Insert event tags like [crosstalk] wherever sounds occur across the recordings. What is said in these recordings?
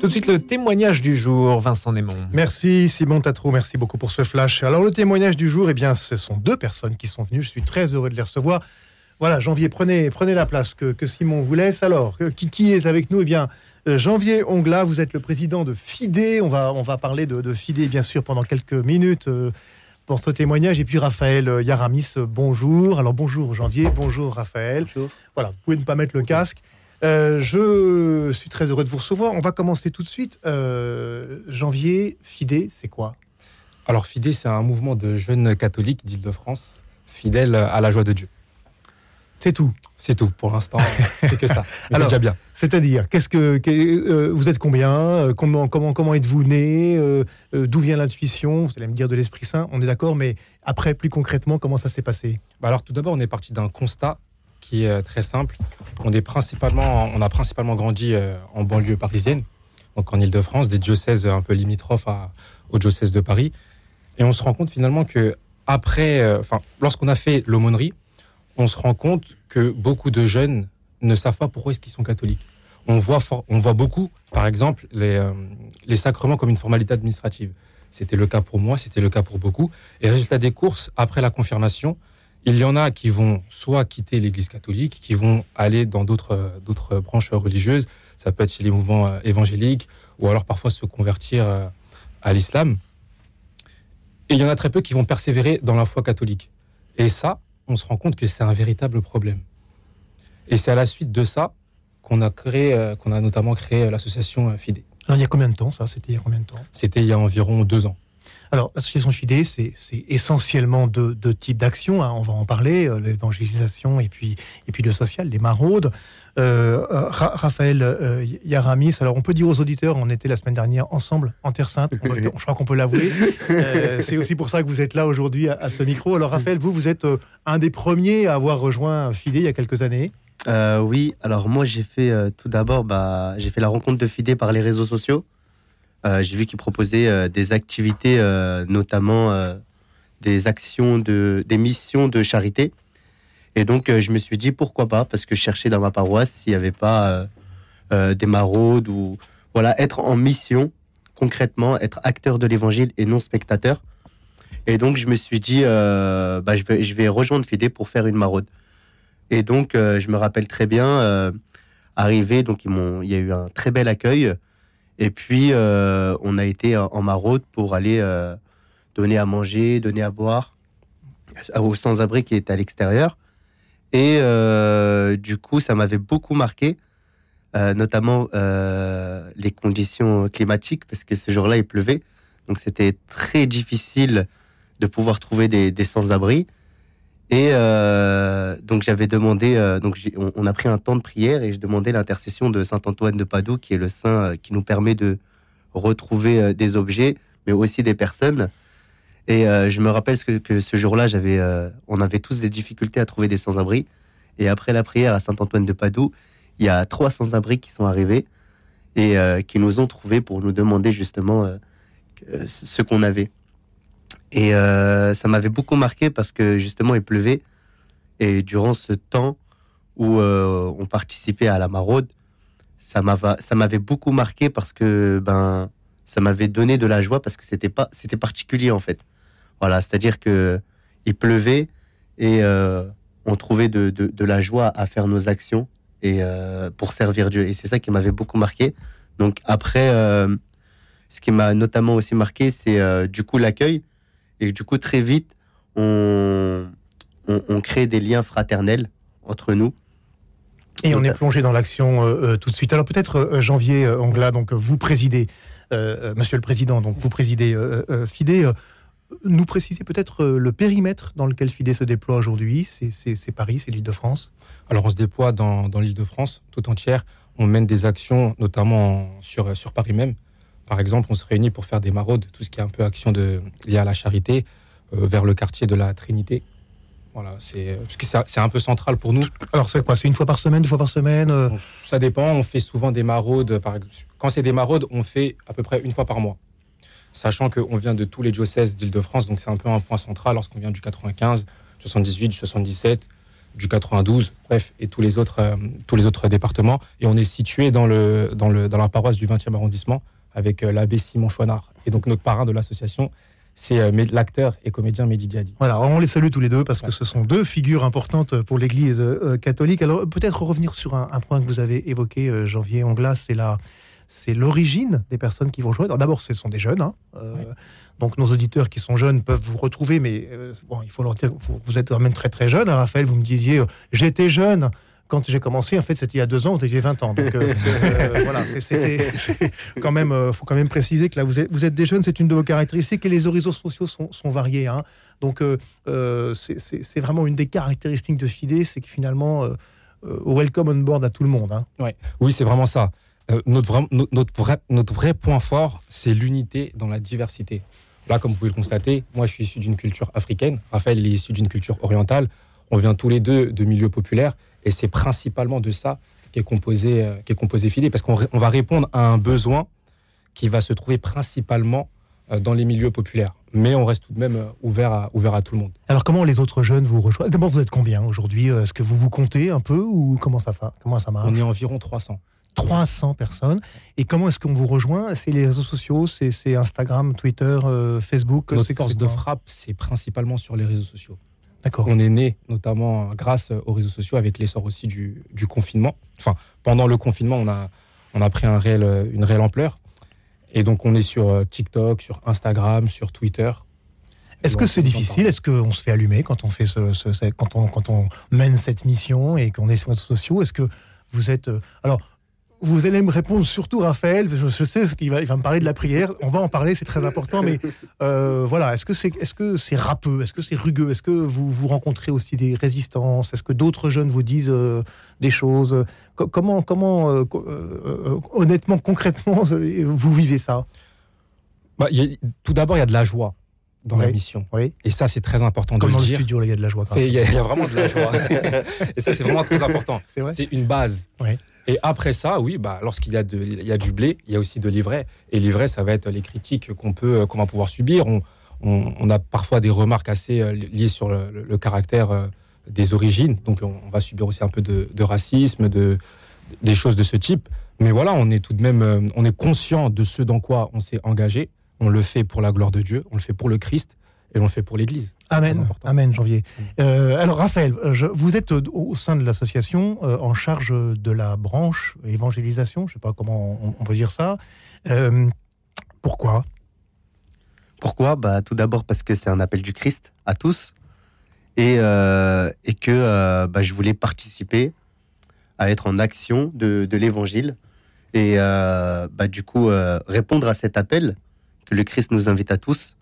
Tout de suite, le témoignage du jour, Vincent Némon. Merci Simon Tatrou, merci beaucoup pour ce flash. Alors le témoignage du jour, eh bien, ce sont deux personnes qui sont venues. Je suis très heureux de les recevoir. Voilà, Janvier, prenez, prenez la place que, Simon vous laisse. Alors, qui, qui est avec nous? Eh bien, euh, Janvier Ongla, vous êtes le président de FIDE. On va, on va parler de, de FIDE, bien sûr, pendant quelques minutes euh, pour ce témoignage. Et puis Raphaël euh, Yaramis, bonjour. Alors bonjour Janvier, bonjour Raphaël. Bonjour. Voilà, vous pouvez ne pas mettre le casque. Euh, je suis très heureux de vous recevoir. On va commencer tout de suite. Euh, janvier, FIDE, c'est quoi? Alors, FIDE, c'est un mouvement de jeunes catholiques d'Île-de-France, fidèles à la joie de Dieu. C'est tout. C'est tout pour l'instant. c'est que ça. [laughs] C'est déjà bien. C'est-à-dire, qu'est-ce que, euh, vous êtes combien? Comment comment comment êtes-vous né? D'où vient l'intuition? Vous allez me dire de l'Esprit Saint. On est d'accord, mais après, plus concrètement, comment ça s'est passé? Bah Alors, tout d'abord, on est parti d'un constat qui est très simple. On, est principalement, on a principalement grandi euh, en banlieue parisienne, donc en Ile-de-France, des diocèses un peu limitrophes à, au diocèse de Paris. Et on se rend compte finalement que après, euh, enfin, lorsqu'on a fait l'aumônerie, on se rend compte que beaucoup de jeunes ne savent pas pourquoi est-ce qu'ils sont catholiques. On voit, on voit beaucoup, par exemple, euh, les sacrements comme une formalité administrative. C'était le cas pour moi, c'était le cas pour beaucoup. Et résultat des courses, après la confirmation, il y en a qui vont soit quitter l'Église catholique, qui vont aller dans d'autres d'autres branches religieuses. Ça peut être chez les mouvements euh, évangéliques, ou alors parfois se convertir euh, à l'islam. Et il y en a très peu qui vont persévérer dans la foi catholique. Et ça, on se rend compte que c'est un véritable problème. Et c'est à la suite de ça qu'on a créé, euh, qu'on a notamment créé l'association FIDE. Alors il y a combien de temps ça? C'était il y a combien de temps? C'était il y a environ deux ans. Alors, l'association FIDE, c'est essentiellement deux, types d'actions. Hein. on va en parler, euh, l'évangélisation et puis, et puis le social, les maraudes. Euh, euh, Raphaël Yaramis, alors on peut dire aux auditeurs, on était la semaine dernière ensemble en Terre Sainte, [laughs] je crois qu'on peut l'avouer. [laughs] c'est aussi pour ça que vous êtes là aujourd'hui à, ce micro. Alors Raphaël, vous, vous êtes un des premiers à avoir rejoint FIDE il y a quelques années. oui, alors moi j'ai fait tout d'abord, bah, j'ai fait la rencontre de FIDE par les réseaux sociaux. Euh, j'ai vu qu'ils proposaient euh, des activités, euh, notamment des actions, de, des missions de charité. Et donc, je me suis dit pourquoi pas, parce que je cherchais dans ma paroisse s'il n'y avait pas des maraudes ou voilà, être en mission concrètement, être acteur de l'évangile et non spectateur. Et donc, je me suis dit, bah, je, vais, je vais rejoindre Fidé pour faire une maraude. Et donc, je me rappelle très bien, arrivé, donc ils il y a eu un très bel accueil. Et puis, euh, on a été en maraude pour aller euh, donner à manger, donner à boire aux sans-abri qui étaient à l'extérieur. Et euh, du coup, ça m'avait beaucoup marqué, notamment les conditions climatiques, parce que ce jour-là, il pleuvait. Donc, c'était très difficile de pouvoir trouver des sans-abri. Et euh, donc j'avais demandé, euh, donc on, a pris un temps de prière et je demandais l'intercession de saint Antoine de Padoue, qui est le saint euh, qui nous permet de retrouver des objets, mais aussi des personnes. Et je me rappelle que, ce jour-là, on avait tous des difficultés à trouver des sans-abri. Et après la prière à saint Antoine de Padoue, il y a trois sans-abri qui sont arrivés et qui nous ont trouvés pour nous demander justement ce qu'on avait. Et euh, ça m'avait beaucoup marqué parce que justement il pleuvait. Et durant ce temps où euh, on participait à la maraude, ça m'avait beaucoup marqué parce que ben ça m'avait donné de la joie parce que c'était pas c'était particulier en fait. Voilà, c'est-à-dire que il pleuvait et euh, on trouvait de, de, de, la joie à faire nos actions et pour servir Dieu. Et c'est ça qui m'avait beaucoup marqué. Donc après, ce qui m'a notamment aussi marqué, c'est du coup l'accueil et du coup, très vite, on, on, crée des liens fraternels entre nous. Et on est plongé dans l'action euh, euh, tout de suite. Alors peut-être euh, Janvier Angla, donc vous présidez, Monsieur le Président, donc vous présidez FIDE. nous préciser peut-être le périmètre dans lequel FIDE se déploie aujourd'hui. C'est Paris, c'est l'Île-de-France. Alors on se déploie dans, dans l'Île-de-France tout entière. On mène des actions, notamment sur, sur Paris même. Par exemple, on se réunit pour faire des maraudes, tout ce qui est un peu action de, liée à la charité, euh, vers le quartier de la Trinité. Voilà, c'est c'est un peu central pour nous. Alors c'est quoi C'est une fois par semaine, deux fois par semaine euh? Ça dépend. On fait souvent des maraudes. Par quand c'est des maraudes, on fait à peu près une fois par mois. Sachant qu'on vient de tous les diocèses d'Île-de-France, donc c'est un peu un point central lorsqu'on vient du 95, 78, 77. du 92, bref, et tous les autres, euh, tous les autres départements. Et on est situé dans, le, dans, le, dans la paroisse du 20e arrondissement avec euh, l'abbé Simon Chouinard. Et donc notre parrain de l'association, c'est euh, l'acteur et comédien Mehdi Diadi. Voilà, on les salue tous les deux parce que ce sont deux figures importantes pour l'Église euh, catholique. Alors peut-être revenir sur un, un point que vous avez évoqué, euh, Janvier Anglas, c'est la, c'est l'origine des personnes qui vont jouer. D'abord, ce sont des jeunes, hein, euh, donc nos auditeurs qui sont jeunes peuvent vous retrouver, mais euh, bon, il faut leur dire, vous, vous êtes quand même très très jeune. hein, Raphaël, vous me disiez, euh, j'étais jeune. Quand j'ai commencé, en fait, c'était il y a deux ans, vous aviez 20 ans. Donc, euh, euh, [laughs] voilà, c'était quand même, euh, faut quand même préciser que là, vous êtes, vous êtes des jeunes, c'est une de vos caractéristiques, et les réseaux sociaux sont, sont variés. hein. Donc, euh, c'est- vraiment une des caractéristiques de FIDE, c'est que finalement, welcome on board à tout le monde. hein. Oui, c'est vraiment ça. Euh, notre, vra- no- notre, vrai, notre vrai point fort, c'est l'unité dans la diversité. Là, comme vous pouvez le constater, moi, je suis issu d'une culture africaine. Raphaël est issu d'une culture orientale. On vient tous les deux de milieux populaires. Et c'est principalement de ça qu'est composé, euh, qu'est composé FIDE. Parce qu'on va répondre à un besoin qui va se trouver principalement euh, dans les milieux populaires. Mais on reste tout de même euh, ouvert à, ouvert à tout le monde. Alors, comment les autres jeunes vous rejoignent D'abord, vous êtes combien aujourd'hui? Est-ce que vous vous comptez un peu ou comment ça, fa- comment ça marche? On est environ 300. 300 personnes. Et comment est-ce qu'on vous rejoint? C'est les réseaux sociaux, c'est Instagram, Twitter, euh, Facebook Notre force de frappe, c'est principalement sur les réseaux sociaux. On est né notamment grâce aux réseaux sociaux avec l'essor aussi du, du confinement. Enfin, pendant le confinement, on a, on a pris un réel, une réelle ampleur. Et donc, on est sur euh, TikTok, sur Instagram, sur Twitter. Est-ce que c'est difficile? Est-ce qu'on se fait allumer quand on fait ce, ce- ce- quand on quand on mène cette mission et qu'on est sur les réseaux sociaux? Est-ce que vous êtes euh, alors vous allez me répondre surtout Raphaël. Je, je sais ce qu'il va il va me parler de la prière. On va en parler, c'est très important. Mais [laughs] euh, voilà, est-ce que c'est est-ce que c'est râpeux? Est-ce que c'est rugueux? Est-ce que vous vous rencontrez aussi des résistances? Est-ce que d'autres jeunes vous disent euh, des choses? Co- Comment comment euh, honnêtement concrètement vous vivez ça? Bah, a- tout d'abord, il y a de la joie dans la mission. Oui. Et ça, c'est très important Comme de dans le le dire. studio, là, il y a de la joie. Il y, a- il y a vraiment de la joie. [laughs] Et ça, c'est vraiment très important. C'est une base. Et après ça, oui, bah, lorsqu'il y, a y a du blé, il y a aussi de l'ivraie. Et l'ivraie, ça va être les critiques qu'on peut, qu'on va pouvoir subir. On, on, a parfois des remarques assez euh, liées sur le, caractère euh, des origines. Donc, on, va subir aussi un peu de, de racisme, de, des choses de ce type. Mais voilà, on est tout de même, euh, on est conscient de ce dans quoi on s'est engagé. On le fait pour la gloire de Dieu, on le fait pour le Christ et on le fait pour l'Église. Amen. Amen, Janvier. Mm. Euh, alors, Raphaël, euh, je- vous êtes au sein de l'association euh, en charge de la branche évangélisation, je ne sais pas comment on, on peut dire ça. Euh, pourquoi? Pourquoi? Bah, Tout d'abord parce que c'est un appel du Christ à tous et, euh, et que euh, bah, je voulais participer à être en action de, de l'évangile et euh, bah, du coup euh, répondre à cet appel que le Christ nous invite à tous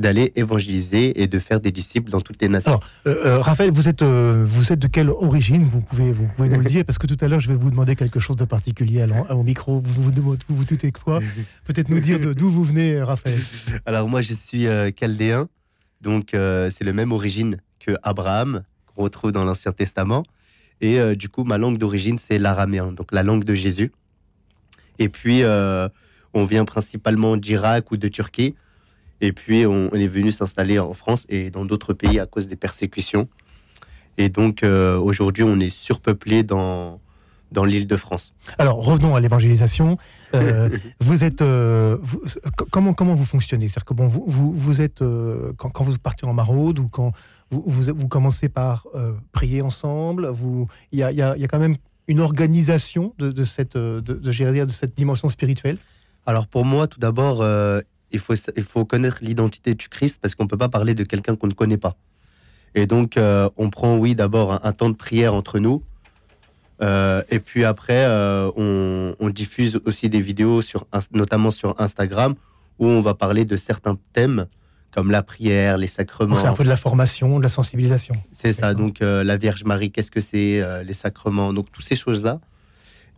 d'aller évangéliser et de faire des disciples dans toutes les nations. Alors, Euh, euh, Raphaël, vous êtes, euh, vous êtes de quelle origine? Vous pouvez, vous pouvez nous le [laughs] dire Parce que tout à l'heure, je vais vous demander quelque chose de particulier à au micro. Vous vous, vous, vous, doutez quoi [laughs] Peut-être nous dire d'où vous venez, Raphaël. Alors moi, je suis euh, chaldéen, donc c'est le même origine que Abraham, qu'on retrouve dans l'Ancien Testament. Et du coup, ma langue d'origine, c'est l'araméen, donc la langue de Jésus. Et puis, on vient principalement d'Irak ou de Turquie. Et puis, on, on est venu s'installer en France et dans d'autres pays à cause des persécutions. Et donc, euh, aujourd'hui, on est surpeuplé dans, dans l'île de France. Alors, revenons à l'évangélisation. Euh, [laughs] vous êtes, euh, vous- comment comment vous fonctionnez? C'est-à-dire que bon, vous vous, vous êtes quand, quand vous partez en maraude ou quand vous, vous, commencez par prier ensemble. Vous, il y a, y, a, y a quand même une organisation de, de cette de, de, de cette dimension spirituelle? Alors pour moi, tout d'abord, il, faut, il faut connaître l'identité du Christ parce qu'on ne peut pas parler de quelqu'un qu'on ne connaît pas. Et donc, euh, on prend, oui, d'abord un, un temps de prière entre nous. Euh, et puis après, euh, on, on diffuse aussi des vidéos, sur, notamment sur Instagram, où on va parler de certains thèmes comme la prière, les sacrements. Donc c'est un peu de la formation, de la sensibilisation. C'est ça, donc la Vierge Marie, qu'est-ce que c'est, les sacrements, donc toutes ces choses-là.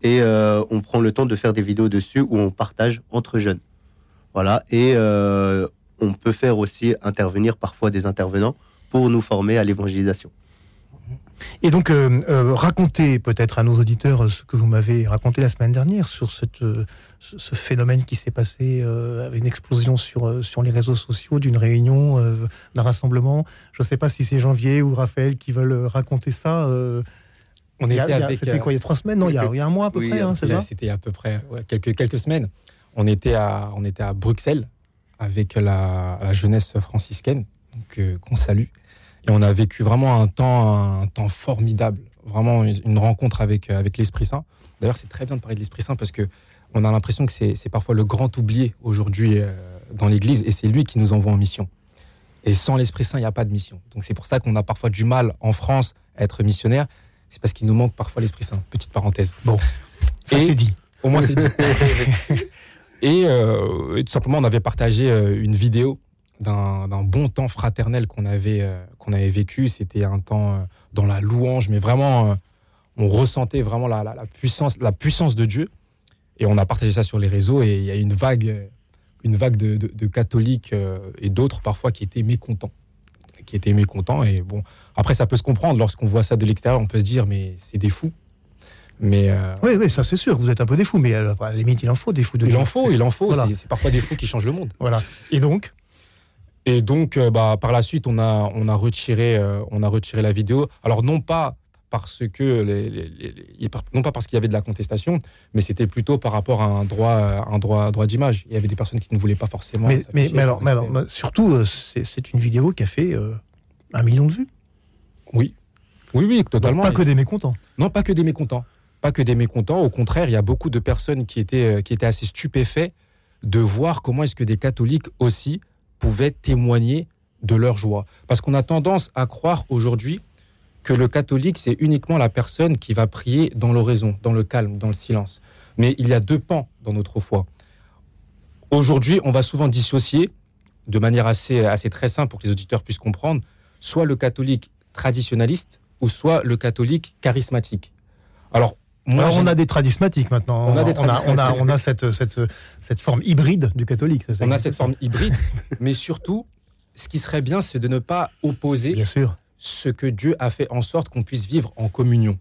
Et on prend le temps de faire des vidéos dessus où on partage entre jeunes. Voilà, et euh, on peut faire aussi intervenir parfois des intervenants pour nous former à l'évangélisation. Et donc, euh, euh, racontez peut-être à nos auditeurs ce que vous m'avez raconté la semaine dernière sur cette, euh, ce phénomène qui s'est passé, euh, une explosion sur, sur les réseaux sociaux, d'une réunion, euh, d'un rassemblement. Je ne sais pas si c'est Janvier ou Raphaël qui veulent raconter ça. euh, On était il y a- avec. C'était quoi, il y a trois semaines Non, il y a, il y a un mois à peu Oui, près, hein, c'est ça? C'était à peu près ouais, quelques, quelques semaines. On était à, on était à Bruxelles avec la, la jeunesse franciscaine, donc, euh, qu'on salue. Et on a vécu vraiment un temps, un temps formidable, vraiment une, rencontre avec, euh, avec l'Esprit Saint. D'ailleurs, c'est très bien de parler de l'Esprit Saint parce que on a l'impression que c'est c'est parfois le grand oublié aujourd'hui euh, dans l'Église et c'est lui qui nous envoie en mission. Et sans l'Esprit Saint, il n'y a pas de mission. Donc c'est pour ça qu'on a parfois du mal en France à être missionnaire. C'est parce qu'il nous manque parfois l'Esprit Saint. Petite parenthèse. Ça Et- c'est dit. Au moins, c'est dit. [laughs] et, euh, et tout simplement, on avait partagé euh, une vidéo d'un bon temps fraternel qu'on avait, euh, avait vécu. C'était un temps dans la louange, mais vraiment, on ressentait vraiment la, puissance, la puissance de Dieu. Et on a partagé ça sur les réseaux et il y a une vague, une vague de, de- catholiques et d'autres parfois qui étaient mécontents. Qui étaient mécontents. Et bon, après, ça peut se comprendre. Lorsqu'on voit ça de l'extérieur, on peut se dire, mais c'est des fous. Mais euh, Oui, oui, ça c'est sûr, vous êtes un peu des fous, mais euh, à la limite, il en faut des fous de il en faut, il en faut. Voilà. C'est- parfois des fous qui changent le monde. Voilà. Et donc Et donc, euh, bah, par la suite, on a, on a retiré, euh, on a retiré la vidéo. Alors non pas parce que, les- les- les- les- non pas parce qu'il y avait de la contestation, mais c'était plutôt par rapport à un droit, un droit, droit d'image. Il y avait des personnes qui ne voulaient pas forcément. mais, s'afficher mais, mais alors, mais surtout, c'est une vidéo qui a fait euh, un million de vues. oui, oui, oui, Donc, totalement. pas que des mécontents. Non, pas que des mécontents. Pas que des mécontents. Au contraire, il y a beaucoup de personnes qui étaient, euh, qui étaient assez stupéfaits de voir comment est-ce que des catholiques aussi pouvaient témoigner de leur joie. Parce qu'on a tendance à croire aujourd'hui que le catholique, c'est uniquement la personne qui va prier dans l'oraison, dans le calme, dans le silence. Mais il y a deux pans dans notre foi. Aujourd'hui, on va souvent dissocier, de manière assez, assez très simple pour que les auditeurs puissent comprendre, soit le catholique traditionnaliste ou soit le catholique charismatique. Alors, moi, Alors, on a des tradismatiques maintenant. On a des on a, on a, tradismatiques. on a cette, cette, cette forme hybride du catholique. ça, ça on a cette forme hybride, [laughs] mais surtout, ce qui serait bien, c'est de ne pas opposer Bien sûr. ce que Dieu a fait en sorte qu'on puisse vivre en communion.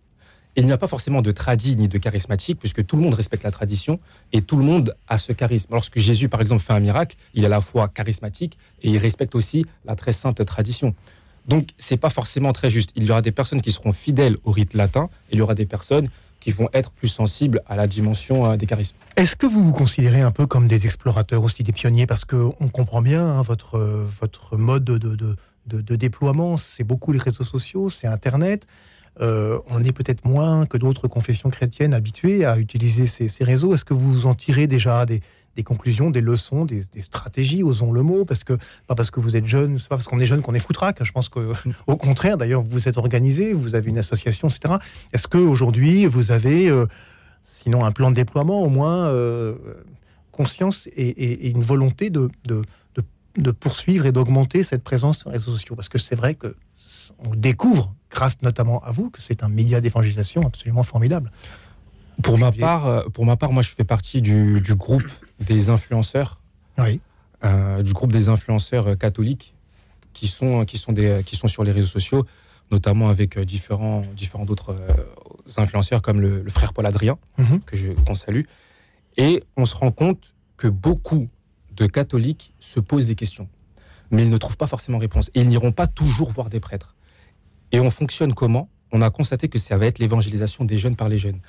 Il n'y a pas forcément de tradit ni de charismatique, puisque tout le monde respecte la tradition et tout le monde a ce charisme. Lorsque Jésus, par exemple, fait un miracle, il est à la fois charismatique et il respecte aussi la très sainte tradition. Donc, c'est pas forcément très juste. Il y aura des personnes qui seront fidèles au rite latin et il y aura des personnes qui vont être plus sensibles à la dimension euh, des charismes. Est-ce que vous vous considérez un peu comme des explorateurs aussi, des pionniers? Parce qu'on comprend bien hein, votre, euh, votre mode de, de, déploiement, c'est beaucoup les réseaux sociaux, c'est Internet. Euh, on est peut-être moins que d'autres confessions chrétiennes habituées à utiliser ces, ces réseaux. Est-ce que vous en tirez déjà des, des conclusions, des leçons, des, des stratégies, osons le mot Parce que pas parce que vous êtes jeune, c'est pas parce qu'on est jeune qu'on est foutraque. Je pense que, [laughs] au contraire, d'ailleurs, vous êtes organisé, vous avez une association, etc. Est-ce que aujourd'hui vous avez euh, sinon un plan de déploiement, au moins euh, conscience et, et- et une volonté de, de, de- de poursuivre et d'augmenter cette présence sur les réseaux sociaux? Parce que c'est vrai que on découvre, grâce notamment à vous, que c'est un média d'évangélisation absolument formidable. Pour ma, part, euh, pour ma part, moi, je fais partie du, du groupe des influenceurs Oui. euh, du groupe des influenceurs euh, catholiques qui sont, qui, sont des, qui sont sur les réseaux sociaux, notamment avec euh, différents, différents d'autres influenceurs comme le, le frère Paul Adrien, Mhm. que je qu'on salue. Et on se rend compte que beaucoup de catholiques se posent des questions, mais ils ne trouvent pas forcément réponse. Et ils n'iront pas toujours voir des prêtres. Et on fonctionne comment? On a constaté que ça va être l'évangélisation des jeunes par les jeunes.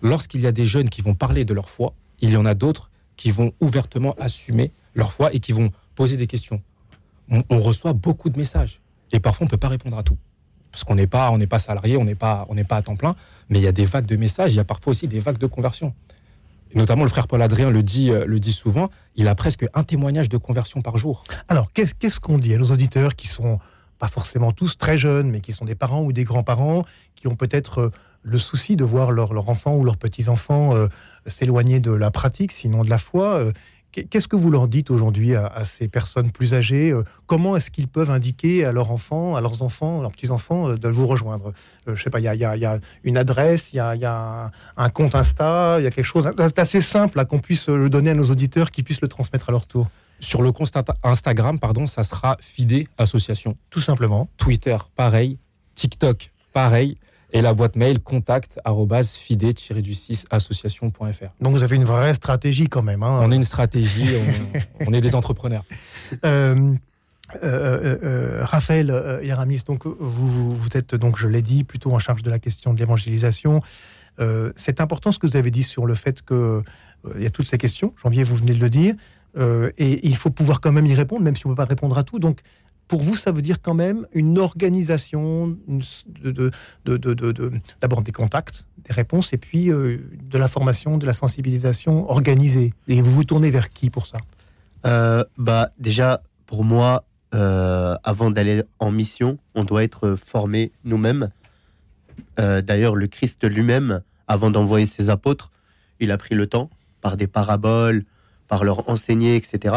Lorsqu'il y a des jeunes qui vont parler de leur foi, il y en a d'autres qui vont ouvertement assumer leur foi et qui vont poser des questions. On, reçoit beaucoup de messages et parfois on ne peut pas répondre à tout. Parce qu'on n'est pas, on n'est pas salarié, on n'est pas, on n'est pas à temps plein, mais il y a des vagues de messages, il y a parfois aussi des vagues de conversion. Notamment le frère Paul Adrien le dit, euh, le dit souvent, il a presque un témoignage de conversion par jour. Alors, qu'est-ce qu'est-ce qu'on dit à nos auditeurs qui sont pas forcément tous très jeunes, mais qui sont des parents ou des grands-parents, qui ont peut-être euh, le souci de voir leur, leur enfant ou leurs petits-enfants euh, s'éloigner de la pratique, sinon de la foi euh, qu'est- Qu'est-ce que vous leur dites aujourd'hui à, à ces personnes plus âgées euh, Comment est-ce qu'ils peuvent indiquer à leurs enfants, à leurs enfants, à leurs petits-enfants de vous rejoindre Je sais pas, il y a, y y une adresse, il y a, il y a un, compte Insta, il y a quelque chose d'assez simple qu'on puisse le donner à nos auditeurs, qui puissent le transmettre à leur tour, Sur le compte Insta- Instagram, pardon, ça sera Fidé Association. tout simplement. Twitter, pareil. TikTok, pareil. Et la boîte mail contact fide du 6 association.fr. Donc vous avez une vraie stratégie quand même. Hein. On est une stratégie, on, [laughs] on est des entrepreneurs. Euh, euh, euh, euh, Raphaël Yaramis, donc vous, vous êtes donc je l'ai dit plutôt en charge de la question de l'évangélisation. c'est important ce que vous avez dit sur le fait que il y a toutes ces questions. Janvier, vous venez de le dire, et il faut pouvoir quand même y répondre, même si on ne peut pas répondre à tout. Donc pour vous, ça veut dire quand même une organisation d'abord des contacts, des réponses, et puis de la formation, de la sensibilisation organisée. Et vous vous tournez vers qui pour ça? Bah déjà, pour moi, euh, avant d'aller en mission, on doit être formé nous-mêmes. Euh, d'ailleurs, le Christ lui-même, avant d'envoyer ses apôtres, il a pris le temps, par des paraboles, par leur enseigner, etc.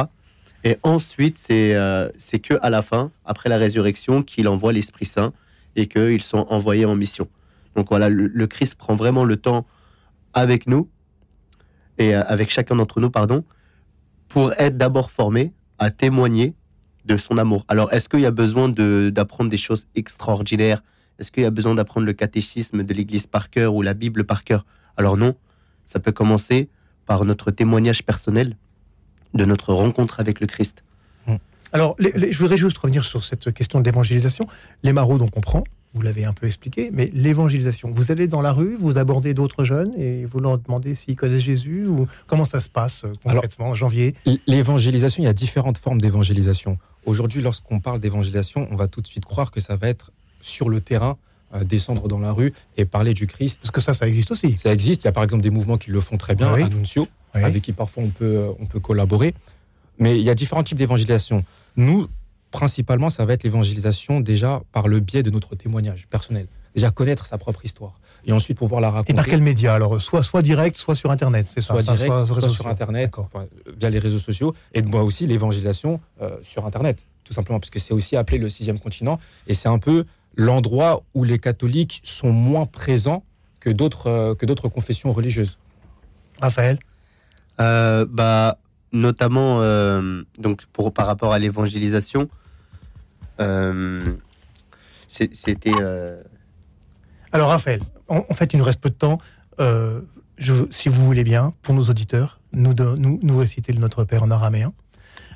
Et ensuite, c'est euh, que à la fin, après la résurrection, qu'il envoie l'Esprit Saint et qu'ils sont envoyés en mission. Donc voilà, le, Christ prend vraiment le temps avec nous et avec chacun d'entre nous, pardon, pour être d'abord formé à témoigner de son amour. Alors, est-ce qu'il y a besoin d'apprendre des choses extraordinaires? Est-ce qu'il y a besoin d'apprendre le catéchisme de l'Église par cœur ou la Bible par cœur? Alors non, ça peut commencer par notre témoignage personnel de notre rencontre avec le Christ. Hmm. Alors, je voudrais juste revenir sur cette question de l'évangélisation. Les marauds, on comprend, vous l'avez un peu expliqué, mais l'évangélisation, vous allez dans la rue, vous abordez d'autres jeunes et vous leur demandez s'ils connaissent Jésus ou comment ça se passe euh, concrètement en janvier? L'évangélisation, il y a différentes formes d'évangélisation. Aujourd'hui, lorsqu'on parle d'évangélisation, on va tout de suite croire que ça va être sur le terrain, euh, descendre dans la rue et parler du Christ. Parce que ça, ça existe aussi. Ça existe. Il y a par exemple des mouvements qui le font très bien, Avec qui parfois on peut, euh, on peut collaborer. Mais il y a différents types d'évangélisation. Nous, principalement, ça va être l'évangélisation déjà par le biais de notre témoignage personnel. Déjà connaître sa propre histoire. Et ensuite pouvoir la raconter. Et par quel média? Alors, soit, soit direct, soit sur Internet, c'est ça? Soit direct, soit, sur Internet, via les réseaux sociaux. Et moi aussi, l'évangélisation euh, sur Internet, tout simplement, parce que c'est aussi appelé le sixième continent. Et c'est un peu l'endroit où les catholiques sont moins présents que d'autres euh, que d'autres confessions religieuses. Raphaël? Euh, bah, Notamment, donc pour, par rapport à l'évangélisation, euh, c'était. Euh, Alors, Raphaël, en, fait, il nous reste peu de temps. Euh, je, si vous voulez bien, pour nos auditeurs, nous, nous, nous réciter le Notre Père en araméen.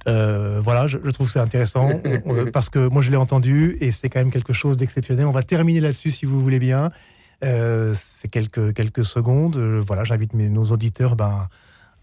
voilà, je, trouve que c'est intéressant [laughs] parce que moi je l'ai entendu et c'est quand même quelque chose d'exceptionnel. On va terminer là-dessus si vous voulez bien. c'est quelques, quelques secondes. voilà, j'invite nos auditeurs ben,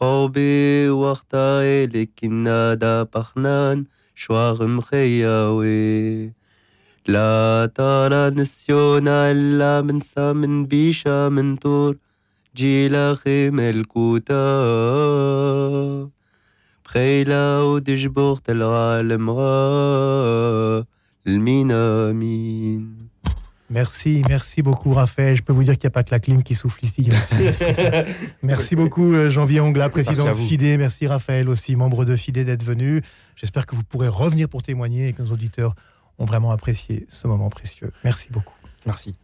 خوبي وقتا لكنا دا بخنان شواغم خياوي لا ترى نسيونا إلا من سامن بيشا من تور جيلا خيم الكوتا بخيلا ودجبوغت العالم غا المينامين Merci, merci beaucoup Raphaël. Je peux vous dire qu'il n'y a pas que la clim qui souffle ici. merci beaucoup euh, Janvier Ongla, président de FIDE. Merci Raphaël aussi, membre de FIDE d'être venu. J'espère que vous pourrez revenir pour témoigner et que nos auditeurs ont vraiment apprécié ce moment précieux. Merci beaucoup. Merci.